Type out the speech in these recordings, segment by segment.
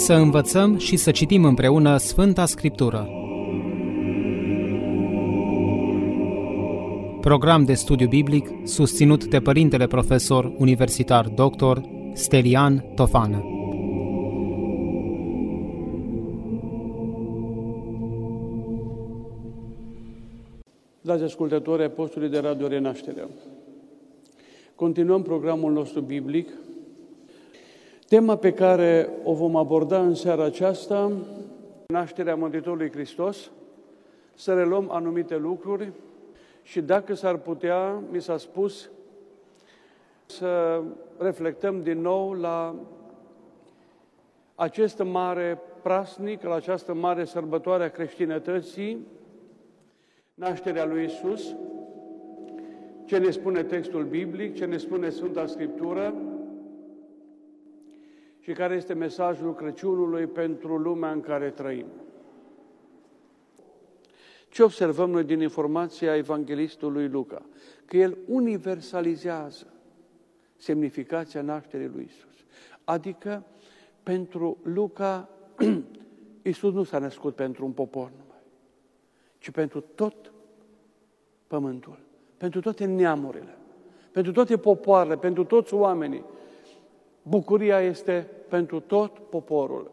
Să învățăm și să citim împreună Sfânta Scriptură. Program de studiu biblic susținut de Părintele Profesor Universitar Dr. Stelian Tofană. Dragi ascultători Apostolii de Radio Renașterea, continuăm programul nostru biblic. Tema pe care o vom aborda în seara aceasta, nașterea Mântuitorului Hristos, să reluăm anumite lucruri și dacă s-ar putea, mi s-a spus, să reflectăm din nou la acest mare prasnic, la această mare sărbătoare a creștinătății, nașterea lui Isus, ce ne spune textul biblic, ce ne spune Sfânta Scriptură și care este mesajul Crăciunului pentru lumea în care trăim. Ce observăm noi din informația evanghelistului Luca? Că el universalizează semnificația nașterii lui Isus. Adică, pentru Luca, Isus nu s-a născut pentru un popor numai, ci pentru tot pământul, pentru toate neamurile, pentru toate popoarele, pentru toți oamenii. Bucuria este pentru tot poporul.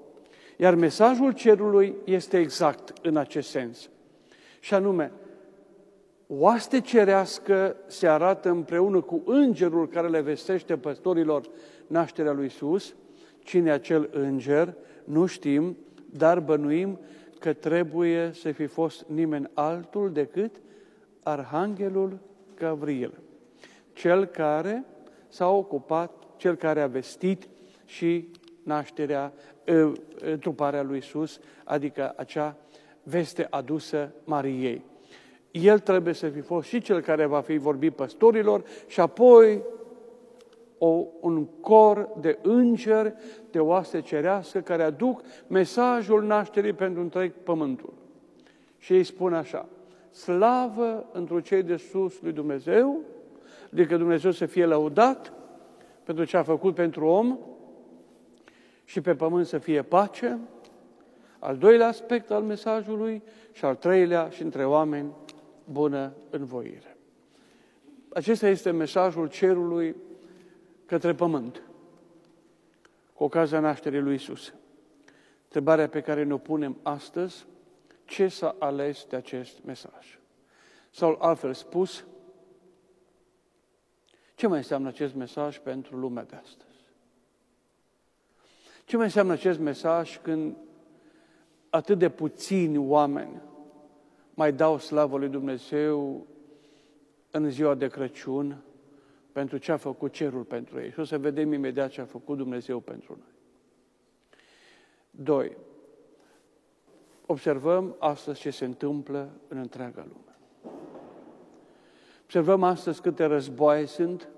Iar mesajul cerului este exact în acest sens. Și anume, oaste cerească se arată împreună cu îngerul care le vestește păstorilor nașterea lui Isus. Cine acel înger? Nu știm, dar bănuim că trebuie să fi fost nimeni altul decât Arhanghelul Gabriel, cel care s-a ocupat, cel care a vestit și nașterea, truparea lui Isus, adică acea veste adusă Mariei. El trebuie să fi fost și cel care va fi vorbit păstorilor și apoi o, un cor de îngeri, de oaste cerească, care aduc mesajul nașterii pentru întreg pământul. Și ei spun așa, slavă într cei de sus lui Dumnezeu, adică Dumnezeu să fie lăudat pentru ce a făcut pentru om și pe pământ să fie pace, al doilea aspect al mesajului și al treilea și între oameni bună învoire. Acesta este mesajul cerului către pământ, cu ocazia nașterii lui Isus. Întrebarea pe care ne-o punem astăzi, ce s-a ales de acest mesaj? Sau altfel spus, ce mai înseamnă acest mesaj pentru lumea de astăzi? Ce mai înseamnă acest mesaj când atât de puțini oameni mai dau slavă lui Dumnezeu în ziua de Crăciun pentru ce a făcut cerul pentru ei. Și o să vedem imediat ce a făcut Dumnezeu pentru noi. Doi, observăm astăzi ce se întâmplă în întreaga lume. Observăm astăzi câte războaie sunt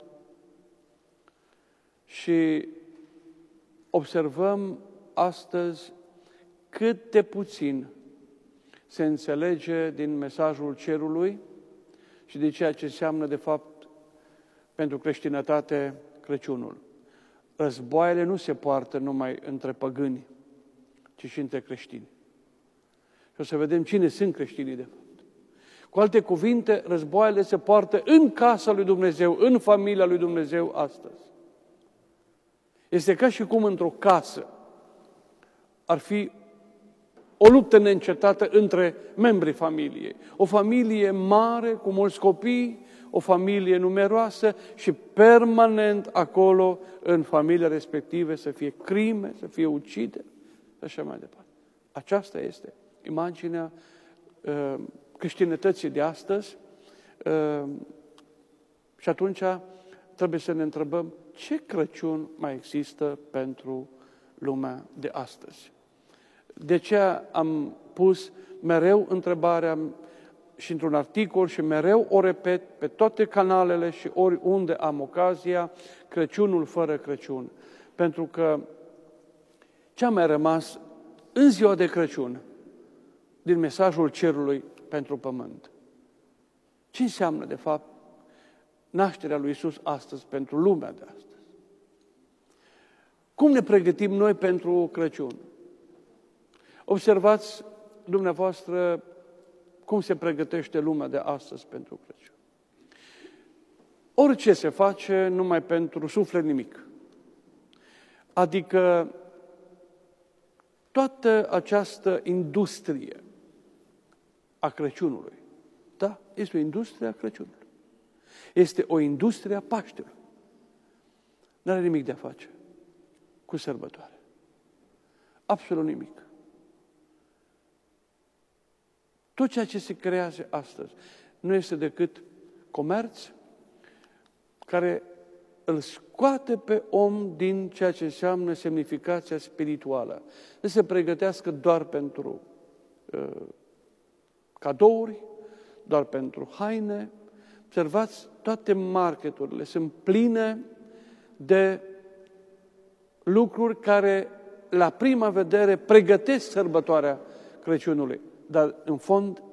și observăm astăzi cât de puțin se înțelege din mesajul cerului și de ceea ce înseamnă, de fapt, pentru creștinătate Crăciunul. Războaiele nu se poartă numai între păgâni, ci și între creștini. Și o să vedem cine sunt creștinii, de fapt. Cu alte cuvinte, războaiele se poartă în casa lui Dumnezeu, în familia lui Dumnezeu astăzi. Este ca și cum într-o casă ar fi o luptă neîncetată între membrii familiei. O familie mare, cu mulți copii, o familie numeroasă și permanent acolo, în familia respective, să fie crime, să fie ucide și așa mai departe. Aceasta este imaginea uh, creștinătății de astăzi uh, și atunci trebuie să ne întrebăm ce Crăciun mai există pentru lumea de astăzi. De ce am pus mereu întrebarea și într-un articol și mereu o repet pe toate canalele și oriunde am ocazia, Crăciunul fără Crăciun. Pentru că ce a mai rămas în ziua de Crăciun din mesajul cerului pentru pământ? Ce înseamnă, de fapt, nașterea lui Isus astăzi pentru lumea de astăzi? Cum ne pregătim noi pentru Crăciun? Observați dumneavoastră cum se pregătește lumea de astăzi pentru Crăciun. Orice se face numai pentru suflet nimic. Adică toată această industrie a Crăciunului, da, este o industrie a Crăciunului. Este o industrie a Paștelui. Nu are nimic de a face cu sărbătoare. Absolut nimic. Tot ceea ce se creează astăzi nu este decât comerț care îl scoate pe om din ceea ce înseamnă semnificația spirituală. Să se pregătească doar pentru uh, cadouri, doar pentru haine. Observați, toate marketurile sunt pline de lucruri care la prima vedere pregătesc sărbătoarea Crăciunului, dar în fond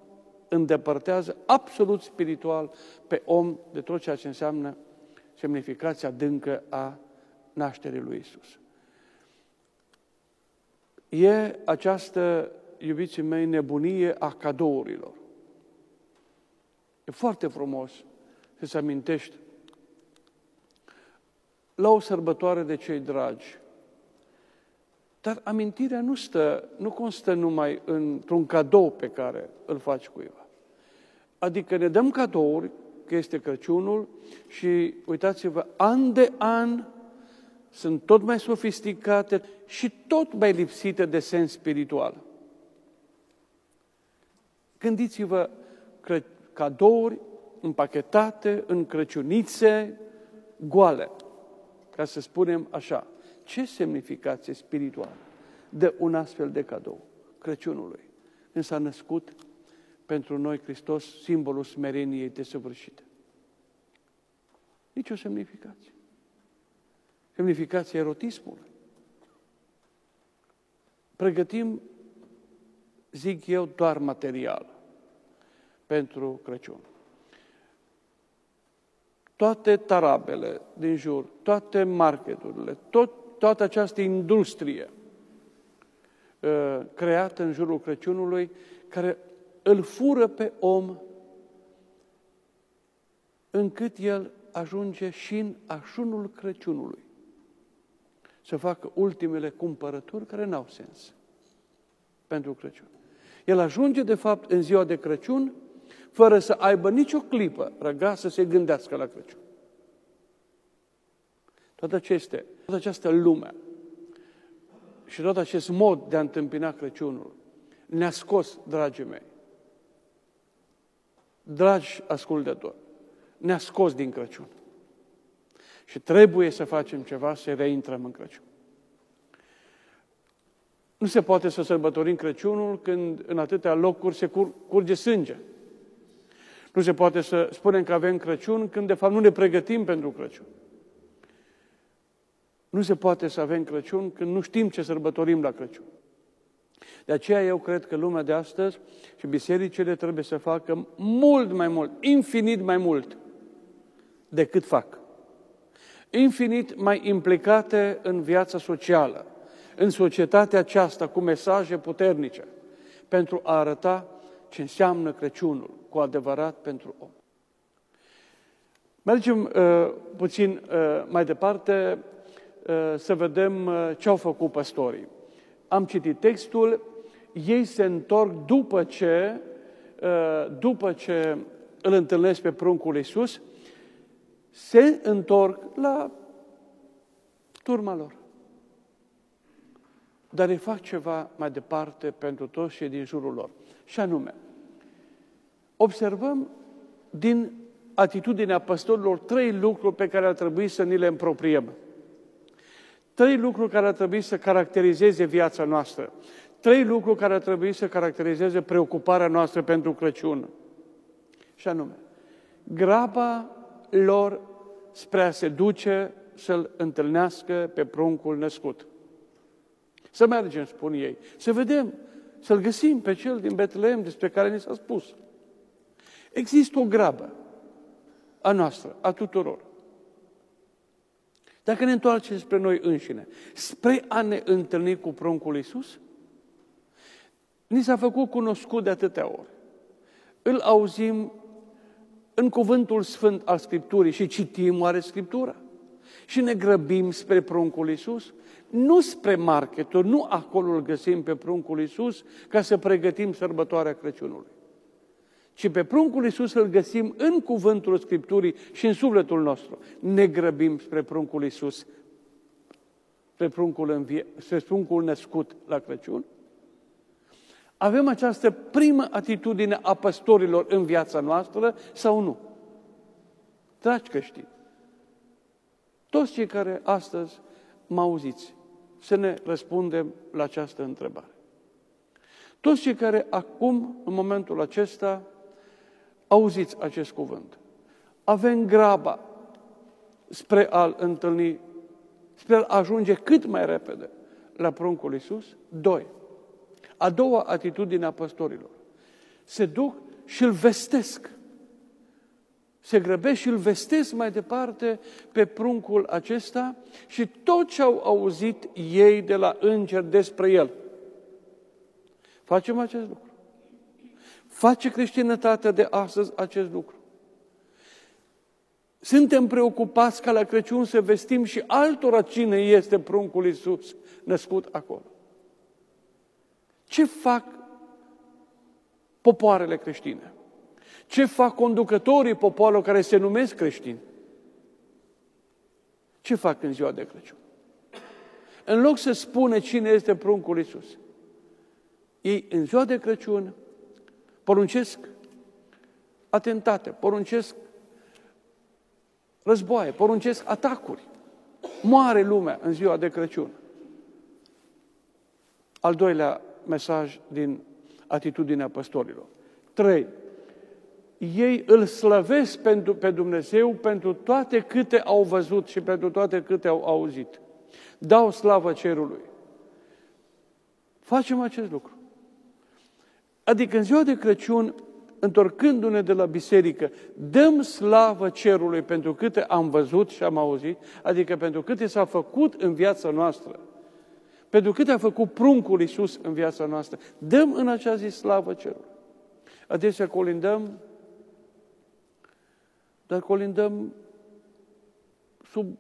îndepărtează absolut spiritual pe om de tot ceea ce înseamnă semnificația adâncă a nașterii lui Isus. E această, iubiții mei, nebunie a cadourilor. E foarte frumos să se amintești la o sărbătoare de cei dragi. Dar amintirea nu, stă, nu constă numai într-un cadou pe care îl faci cuiva. Adică ne dăm cadouri că este Crăciunul și uitați-vă, an de an sunt tot mai sofisticate și tot mai lipsite de sens spiritual. Gândiți-vă cadouri împachetate în crăciunițe goale, ca să spunem așa. Ce semnificație spirituală de un astfel de cadou Crăciunului, când s-a născut pentru noi Hristos simbolul smereniei desăvârșite. Nici o semnificație. Semnificația erotismului. Pregătim, zic eu, doar material pentru Crăciun. Toate tarabele din jur, toate marketurile, tot, toată această industrie uh, creată în jurul Crăciunului, care îl fură pe om încât el ajunge și în așunul Crăciunului să facă ultimele cumpărături care n-au sens pentru Crăciun. El ajunge, de fapt, în ziua de Crăciun, fără să aibă nicio clipă răga să se gândească la Crăciun. Toate aceste, toată această lume și tot acest mod de a întâmpina Crăciunul ne-a scos, dragii mei, dragi ascultători, ne-a scos din Crăciun. Și trebuie să facem ceva să reintrăm în Crăciun. Nu se poate să sărbătorim Crăciunul când în atâtea locuri se cur- curge sânge. Nu se poate să spunem că avem Crăciun când de fapt nu ne pregătim pentru Crăciun. Nu se poate să avem Crăciun când nu știm ce sărbătorim la Crăciun. De aceea eu cred că lumea de astăzi și bisericile trebuie să facă mult mai mult, infinit mai mult decât fac. Infinit mai implicate în viața socială, în societatea aceasta cu mesaje puternice, pentru a arăta ce înseamnă Crăciunul cu adevărat pentru om. Mergem uh, puțin uh, mai departe uh, să vedem uh, ce au făcut păstorii. Am citit textul, ei se întorc după ce, uh, după ce îl întâlnesc pe pruncul Iisus, se întorc la turma lor. Dar îi fac ceva mai departe pentru toți cei din jurul lor. Și anume, observăm din atitudinea păstorilor trei lucruri pe care ar trebui să ni le împropriem. Trei lucruri care ar trebui să caracterizeze viața noastră. Trei lucruri care ar trebui să caracterizeze preocuparea noastră pentru Crăciun. Și anume, graba lor spre a se duce să-l întâlnească pe pruncul născut. Să mergem, spun ei, să vedem, să-l găsim pe cel din Betlehem despre care ni s-a spus. Există o grabă a noastră, a tuturor. Dacă ne întoarcem spre noi înșine, spre a ne întâlni cu pruncul Iisus, ni s-a făcut cunoscut de atâtea ori. Îl auzim în cuvântul sfânt al Scripturii și citim oare Scriptura. Și ne grăbim spre pruncul Iisus, nu spre marketuri, nu acolo îl găsim pe pruncul Iisus ca să pregătim sărbătoarea Crăciunului. Ci pe pruncul Iisus îl găsim în cuvântul Scripturii și în sufletul nostru. Ne grăbim spre pruncul Iisus, spre pruncul, învie, spre pruncul născut la Crăciun. Avem această primă atitudine a păstorilor în viața noastră sau nu? Dragi creștini, toți cei care astăzi mă auziți, să ne răspundem la această întrebare. Toți cei care acum, în momentul acesta, auziți acest cuvânt, avem graba spre a-L întâlni, spre a ajunge cât mai repede la pruncul Iisus. Doi, a doua atitudine a păstorilor. Se duc și îl vestesc. Se grăbesc și îl vestesc mai departe pe pruncul acesta și tot ce au auzit ei de la înger despre el. Facem acest lucru. Face creștinătatea de astăzi acest lucru. Suntem preocupați ca la Crăciun să vestim și altora cine este pruncul Iisus născut acolo. Ce fac popoarele creștine? Ce fac conducătorii popoarelor care se numesc creștini? Ce fac în ziua de Crăciun? În loc să spune cine este pruncul Iisus, ei în ziua de Crăciun poruncesc atentate, poruncesc războaie, poruncesc atacuri. Moare lumea în ziua de Crăciun. Al doilea mesaj din atitudinea păstorilor. Trei, ei îl slăvesc pentru, pe Dumnezeu pentru toate câte au văzut și pentru toate câte au auzit. Dau slavă cerului. Facem acest lucru. Adică în ziua de Crăciun, întorcându-ne de la biserică, dăm slavă cerului pentru câte am văzut și am auzit, adică pentru câte s-a făcut în viața noastră pentru cât a făcut pruncul Iisus în viața noastră. Dăm în acea zi slavă cerului. Adesea colindăm, dar colindăm sub,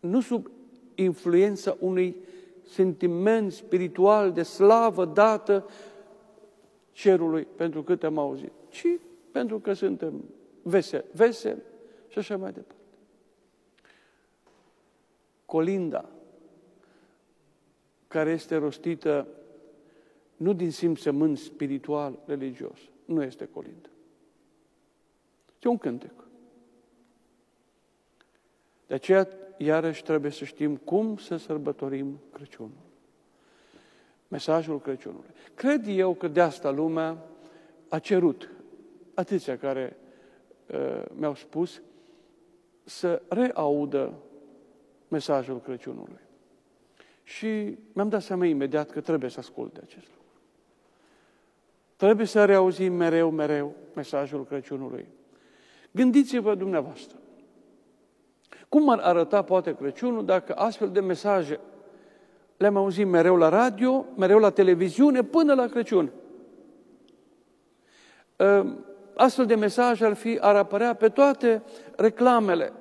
nu sub influența unui sentiment spiritual de slavă dată cerului pentru cât am auzit, ci pentru că suntem veseli, veseli și așa mai departe. Colinda care este rostită nu din simțământ spiritual, religios. Nu este colindă. Este un cântec. De aceea, iarăși, trebuie să știm cum să sărbătorim Crăciunul. Mesajul Crăciunului. Cred eu că de asta lumea a cerut, atâția care uh, mi-au spus, să reaudă mesajul Crăciunului. Și mi-am dat seama imediat că trebuie să ascult de acest lucru. Trebuie să reauzim mereu, mereu mesajul Crăciunului. Gândiți-vă dumneavoastră. Cum ar arăta poate Crăciunul dacă astfel de mesaje le-am auzit mereu la radio, mereu la televiziune, până la Crăciun? Ehm, astfel de mesaje ar, fi, ar apărea pe toate reclamele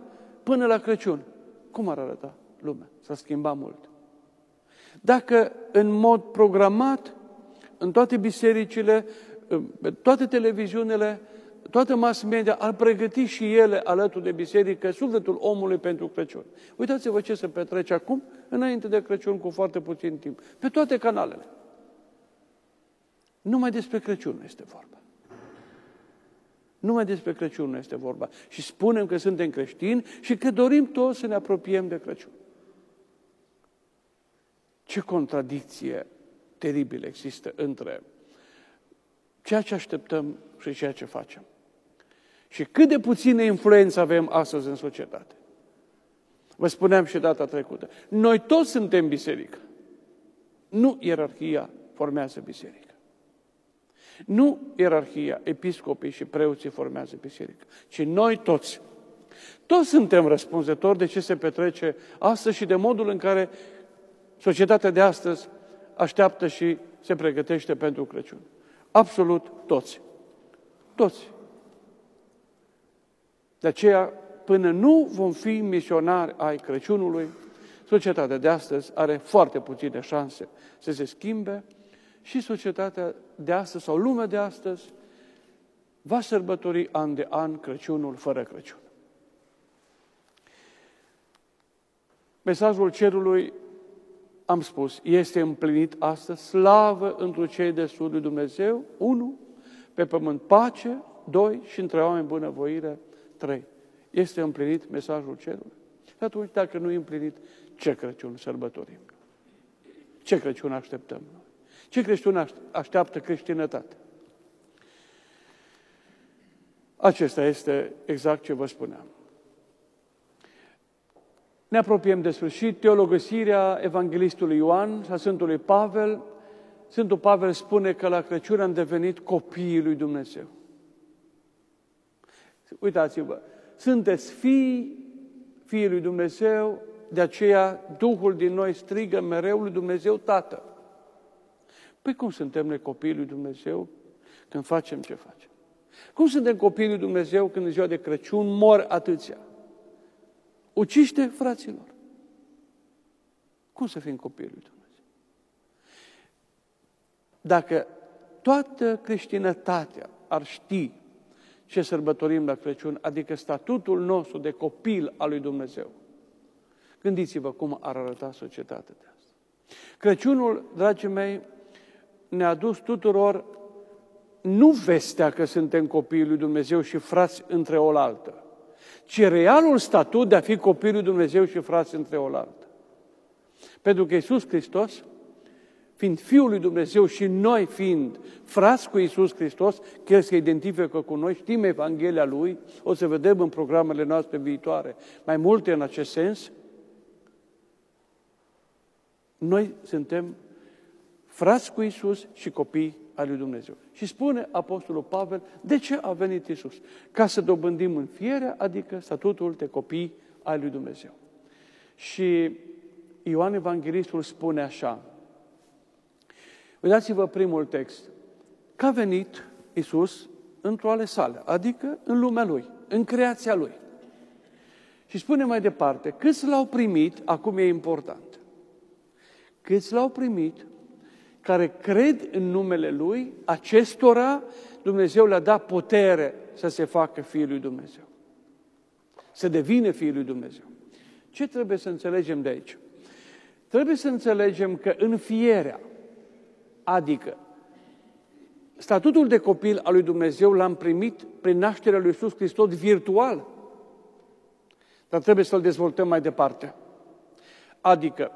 până la Crăciun. Cum ar arăta lumea? S-a schimbat mult. Dacă în mod programat, în toate bisericile, pe toate televiziunile, toată mass media ar pregăti și ele alături de biserică sufletul omului pentru Crăciun. Uitați-vă ce se petrece acum, înainte de Crăciun, cu foarte puțin timp, pe toate canalele. Numai despre Crăciun este vorba. Numai despre Crăciun nu este vorba. Și spunem că suntem creștini și că dorim toți să ne apropiem de Crăciun. Ce contradicție teribilă există între ceea ce așteptăm și ceea ce facem. Și cât de puțină influență avem astăzi în societate. Vă spuneam și data trecută. Noi toți suntem biserică. Nu ierarhia formează biserică. Nu ierarhia, episcopii și preoții formează biserică, ci noi toți. Toți suntem răspunzători de ce se petrece astăzi și de modul în care Societatea de astăzi așteaptă și se pregătește pentru Crăciun. Absolut toți. Toți. De aceea, până nu vom fi misionari ai Crăciunului, societatea de astăzi are foarte puține șanse să se schimbe și societatea de astăzi sau lumea de astăzi va sărbători an de an Crăciunul fără Crăciun. Mesajul cerului, am spus, este împlinit astăzi, slavă într cei de sus lui Dumnezeu, unu, pe pământ pace, doi, și între oameni bunăvoire, trei. Este împlinit mesajul cerului. Și atunci, dacă nu e împlinit, ce Crăciun sărbătorim? Ce Crăciun așteptăm noi? Ce Crăciun așteaptă creștinătatea? Acesta este exact ce vă spuneam. Ne apropiem de sfârșit. Teologăsirea Evanghelistului Ioan și a Sfântului Pavel. Sfântul Pavel spune că la Crăciun am devenit copiii lui Dumnezeu. Uitați-vă, sunteți fii, fiii lui Dumnezeu, de aceea Duhul din noi strigă mereu lui Dumnezeu Tată. Păi cum suntem noi copiii lui Dumnezeu când facem ce facem? Cum suntem copiii lui Dumnezeu când în ziua de Crăciun mor atâția? Uciște fraților. Cum să fim copiii lui Dumnezeu? Dacă toată creștinătatea ar ști ce sărbătorim la Crăciun, adică statutul nostru de copil al lui Dumnezeu, gândiți-vă cum ar arăta societatea de asta. Crăciunul, dragii mei, ne-a dus tuturor nu vestea că suntem copiii lui Dumnezeu și frați între oaltă, ci realul statut de a fi copiii lui Dumnezeu și frați între oaltă. Pentru că Iisus Hristos, fiind Fiul lui Dumnezeu și noi fiind frați cu Iisus Hristos, că El se identifică cu noi, știm Evanghelia Lui, o să vedem în programele noastre viitoare mai multe în acest sens, noi suntem frați cu Isus și copii al lui Dumnezeu. Și spune Apostolul Pavel, de ce a venit Isus? Ca să dobândim în fiere, adică statutul de copii al lui Dumnezeu. Și Ioan Evanghelistul spune așa, Uitați-vă primul text. Că a venit Isus într-o ale sale, adică în lumea Lui, în creația Lui. Și spune mai departe, câți l-au primit, acum e important, câți l-au primit, care cred în numele Lui, acestora Dumnezeu le-a dat putere să se facă Fiul lui Dumnezeu. Să devină Fiul lui Dumnezeu. Ce trebuie să înțelegem de aici? Trebuie să înțelegem că în fierea, adică statutul de copil al lui Dumnezeu l-am primit prin nașterea lui Iisus Hristos virtual, dar trebuie să-l dezvoltăm mai departe. Adică,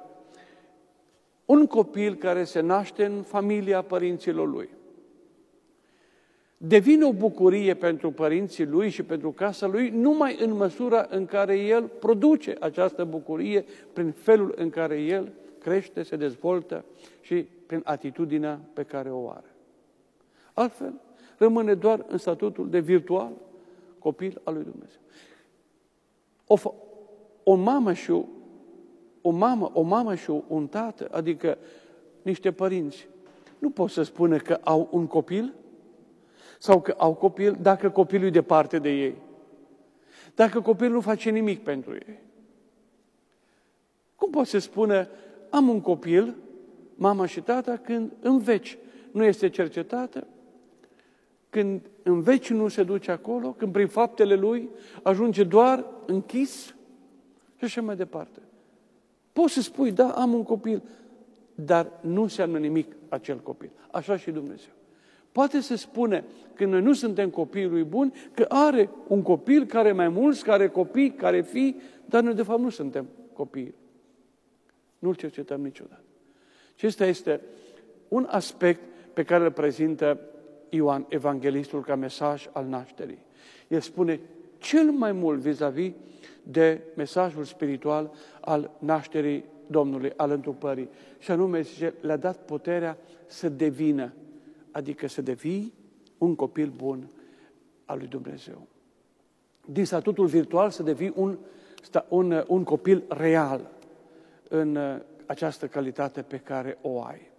un copil care se naște în familia părinților lui devine o bucurie pentru părinții lui și pentru casa lui numai în măsura în care el produce această bucurie prin felul în care el crește, se dezvoltă și prin atitudinea pe care o are. Altfel, rămâne doar în statutul de virtual copil al lui Dumnezeu. O, o mamă și o o mamă, o mamă și un tată, adică niște părinți, nu pot să spună că au un copil sau că au copil dacă copilul e departe de ei. Dacă copilul nu face nimic pentru ei. Cum pot să spună, am un copil, mama și tata, când în veci nu este cercetată, când în veci nu se duce acolo, când prin faptele lui ajunge doar închis și așa mai departe. Poți să spui, da, am un copil, dar nu înseamnă nimic acel copil. Așa și Dumnezeu. Poate să spune, când noi nu suntem copiii lui bun, că are un copil care mai mulți, care copii, care fi, dar noi de fapt nu suntem copii. Nu-l cercetăm niciodată. Și ăsta este un aspect pe care îl prezintă Ioan Evanghelistul ca mesaj al nașterii. El spune cel mai mult vis-a-vis de mesajul spiritual al nașterii Domnului, al întrupării. Și anume, zice, le-a dat puterea să devină, adică să devii un copil bun al lui Dumnezeu. Din statutul virtual să devii un, un, un copil real în uh, această calitate pe care o ai.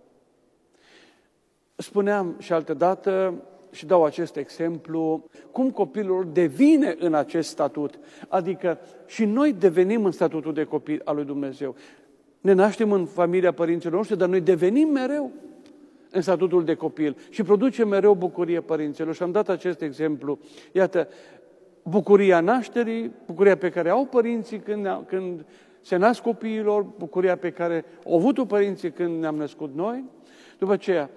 Spuneam și altă dată, și dau acest exemplu, cum copilul devine în acest statut. Adică și noi devenim în statutul de copil al lui Dumnezeu. Ne naștem în familia părinților noștri, dar noi devenim mereu în statutul de copil și producem mereu bucurie părinților. Și am dat acest exemplu. Iată, bucuria nașterii, bucuria pe care au părinții când, când se nasc copiilor, bucuria pe care au avut-o părinții când ne-am născut noi. După aceea,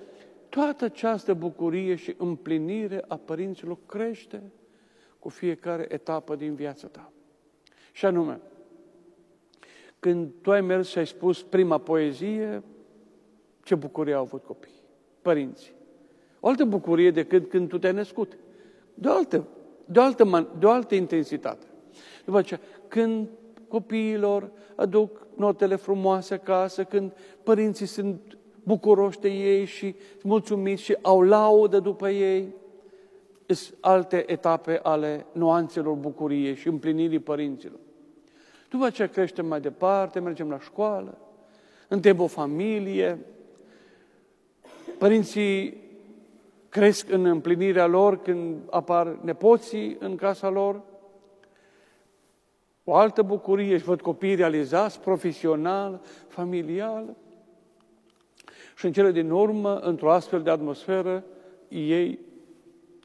toată această bucurie și împlinire a părinților crește cu fiecare etapă din viața ta. Și anume, când tu ai mers și ai spus prima poezie, ce bucurie au avut copiii, părinții. O altă bucurie decât când tu te-ai născut. De o altă, de o altă, de o altă intensitate. După aceea, când copiilor aduc notele frumoase acasă, când părinții sunt bucuroși de ei și mulțumiți și au laudă după ei, sunt alte etape ale nuanțelor bucuriei și împlinirii părinților. După aceea creștem mai departe, mergem la școală, întreb o familie, părinții cresc în împlinirea lor când apar nepoții în casa lor, o altă bucurie, și văd copii realizați profesional, familial. Și în cele din urmă, într-o astfel de atmosferă, ei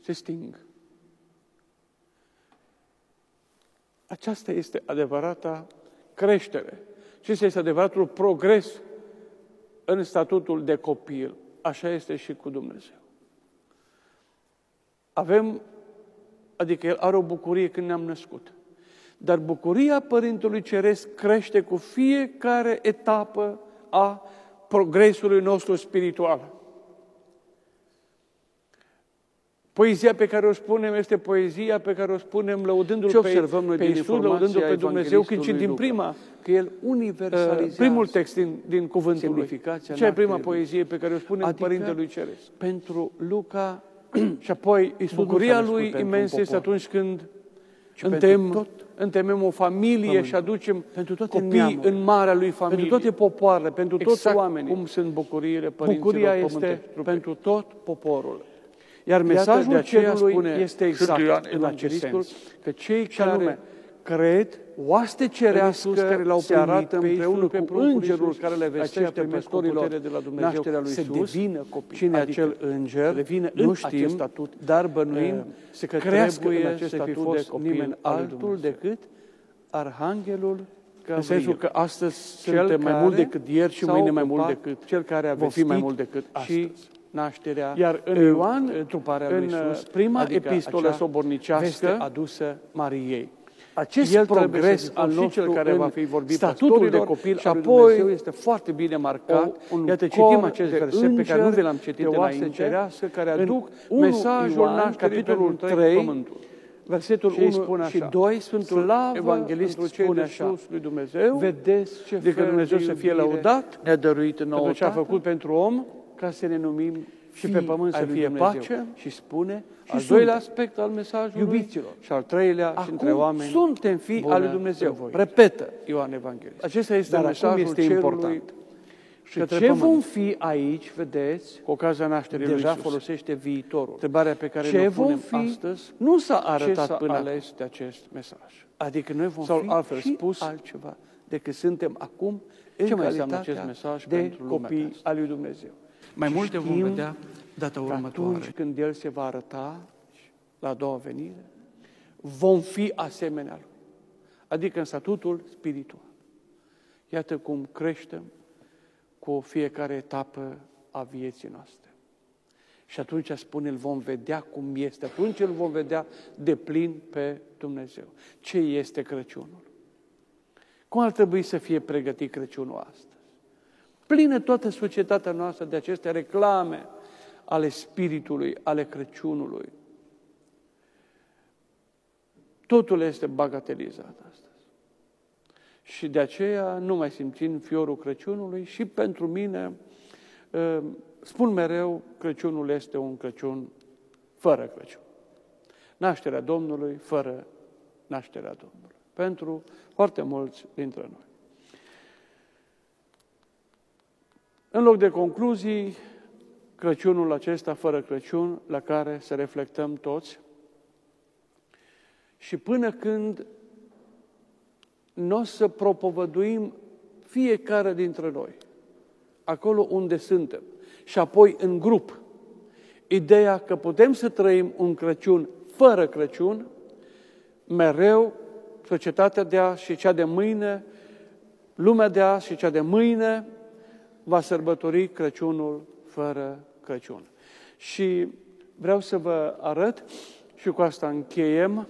se sting. Aceasta este adevărata creștere. Acesta este adevăratul progres în statutul de copil. Așa este și cu Dumnezeu. Avem, adică El are o bucurie când ne-am născut. Dar bucuria Părintelui Ceresc crește cu fiecare etapă a progresului nostru spiritual. Poezia pe care o spunem este poezia pe care o spunem lăudându-L pe, observăm noi pe Iisus, lăudându-L pe Dumnezeu, când și din prima, că El universalizează uh, primul text din, din cuvântul Lui. Ce e prima poezie pe care o spunem adică Părintelui Ceresc? Pentru Luca și apoi Iisus bucuria Lui imens este atunci când întem, tot, întemem o familie pământ. și aducem pentru toate copii neamuri, în marea lui familie. Pentru toate popoarele, pentru exact toți oamenii. cum sunt bucuriile părinților Bucuria este pentru tot poporul. Iar mesajul de cerului spune este exact în acest sens. Că cei care anume, cred, oaste cerească care l-au se arată împreună pe cu îngerul care le vestește păstorilor de la Dumnezeu lui se devină copii. Cine adică acel înger, devină nu știm, acest statut, dar bănuim uh, că trebuie în acest să fi fost nimeni altul decât Arhanghelul în sensul că astăzi cel suntem mai mult decât ieri și mâine mai mult decât cel care a fi mai mult decât astăzi. nașterea Iar în Ioan, truparea lui Iisus, prima adică epistolă sobornicească adusă Mariei. Acest El progres al nostru care va fi vorbit statutul de copil și apoi Dumnezeu este foarte bine marcat. O, un Iată, citim acest verset pe care nu vi l-am citit înainte, cerească, care aduc mesajul Ioan, capitolul 3, versetul 1 spune și 2, Sfântul Slavă Evanghelist spune așa, lui Dumnezeu, vedeți ce de că Dumnezeu să fie lăudat, ne-a dăruit nouă ce a făcut pentru om, ca să ne numim și pe pământ să fie pace și spune și al doilea aspect al mesajului iubiților și al treilea Acum și între oameni suntem fii al lui Dumnezeu. Voi. Repetă Ioan Evanghelist. Acesta este Dar mesajul este important. Și ce pământ. vom fi aici, vedeți, cu ocazia nașterii deja lui Iisus. folosește viitorul. Întrebarea pe care ce vom fi, astăzi nu s-a arătat până ales de acest mesaj. Adică noi vom Sau fi altfel spus altceva decât suntem acum în ce mai înseamnă acest mesaj de pentru copii al lui Dumnezeu. Mai multe vom vedea data următoare. Atunci când El se va arăta la a doua venire, vom fi asemenea Lui. Adică în statutul spiritual. Iată cum creștem cu fiecare etapă a vieții noastre. Și atunci spune, îl vom vedea cum este. Atunci îl vom vedea de plin pe Dumnezeu. Ce este Crăciunul? Cum ar trebui să fie pregătit Crăciunul astăzi? Plină toată societatea noastră de aceste reclame ale Spiritului, ale Crăciunului. Totul este bagatelizat astăzi. Și de aceea nu mai simțim fiorul Crăciunului și pentru mine, ă, spun mereu, Crăciunul este un Crăciun fără Crăciun. Nașterea Domnului fără nașterea Domnului. Pentru foarte mulți dintre noi. În loc de concluzii, Crăciunul acesta fără Crăciun, la care să reflectăm toți. Și până când nu o să propovăduim fiecare dintre noi, acolo unde suntem, și apoi în grup, ideea că putem să trăim un Crăciun fără Crăciun, mereu societatea de azi și cea de mâine, lumea de azi și cea de mâine va sărbători Crăciunul fără Crăciun. Și vreau să vă arăt, și cu asta încheiem,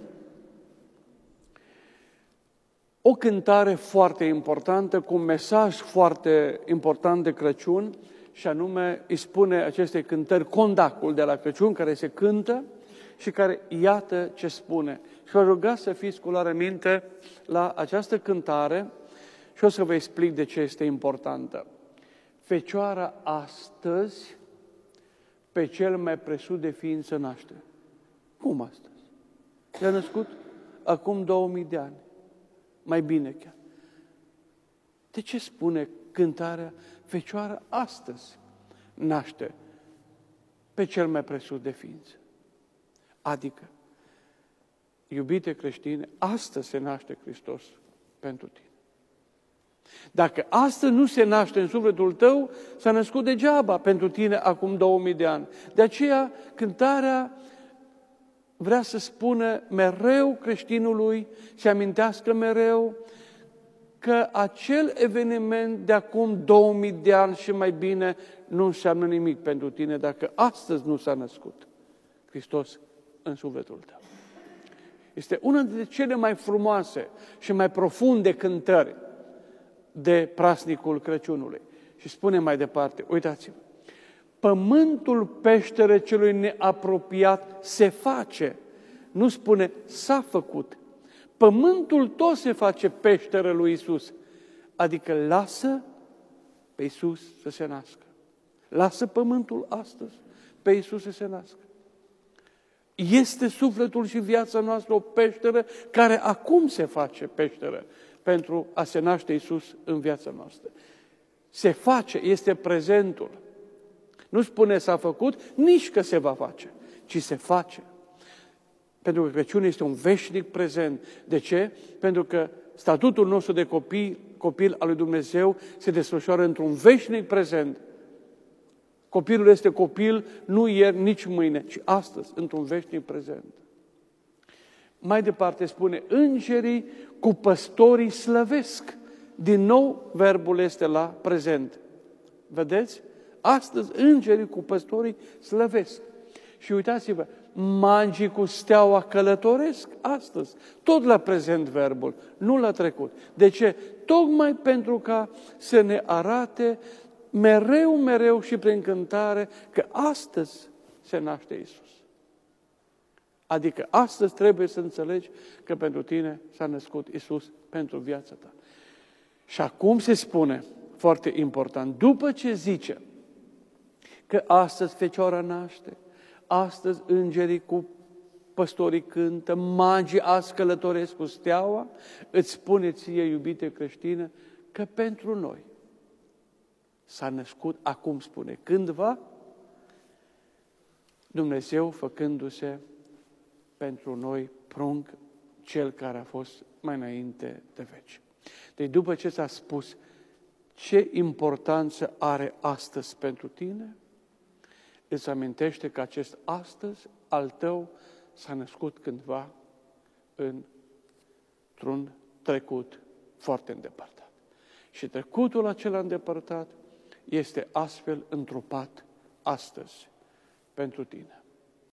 o cântare foarte importantă, cu un mesaj foarte important de Crăciun, și anume îi spune acestei cântări condacul de la Crăciun, care se cântă și care iată ce spune. Și vă ruga să fiți cu luare minte la această cântare și o să vă explic de ce este importantă. Fecioara astăzi pe cel mai presus de ființă naște. Cum astăzi? S-a născut acum 2000 de ani. Mai bine chiar. De ce spune cântarea Fecioara astăzi naște pe cel mai presus de ființă? Adică, iubite creștine, astăzi se naște Hristos pentru tine. Dacă astăzi nu se naște în sufletul tău, s-a născut degeaba pentru tine acum 2000 de ani. De aceea, cântarea vrea să spună mereu creștinului, și amintească mereu că acel eveniment de acum 2000 de ani și mai bine nu înseamnă nimic pentru tine dacă astăzi nu s-a născut Hristos în sufletul tău. Este una dintre cele mai frumoase și mai profunde cântări de prasnicul Crăciunului. Și spune mai departe, uitați-vă, pământul peștere celui neapropiat se face, nu spune s-a făcut. Pământul tot se face peșteră lui Isus, adică lasă pe Isus să se nască. Lasă pământul astăzi pe Isus să se nască. Este sufletul și viața noastră o peșteră care acum se face peșteră pentru a se naște Isus în viața noastră. Se face, este prezentul. Nu spune s-a făcut, nici că se va face, ci se face. Pentru că Crăciunul este un veșnic prezent. De ce? Pentru că statutul nostru de copil, copil al lui Dumnezeu se desfășoară într-un veșnic prezent. Copilul este copil nu ieri, nici mâine, ci astăzi, într-un veșnic prezent. Mai departe spune, îngerii cu păstorii slăvesc. Din nou, verbul este la prezent. Vedeți? Astăzi, îngerii cu păstorii slăvesc. Și uitați-vă, magii cu steaua călătoresc astăzi. Tot la prezent verbul, nu la trecut. De ce? Tocmai pentru ca să ne arate mereu, mereu și prin cântare că astăzi se naște Isus. Adică astăzi trebuie să înțelegi că pentru tine s-a născut Isus pentru viața ta. Și acum se spune, foarte important, după ce zice că astăzi Fecioara naște, astăzi îngerii cu păstorii cântă, magii azi călătoresc cu steaua, îți spune ție, iubite creștine, că pentru noi s-a născut, acum spune, cândva, Dumnezeu făcându-se pentru noi prunc cel care a fost mai înainte de veci. Deci după ce s-a spus ce importanță are astăzi pentru tine, îți amintește că acest astăzi al tău s-a născut cândva într-un trecut foarte îndepărtat. Și trecutul acela îndepărtat este astfel întrupat astăzi pentru tine.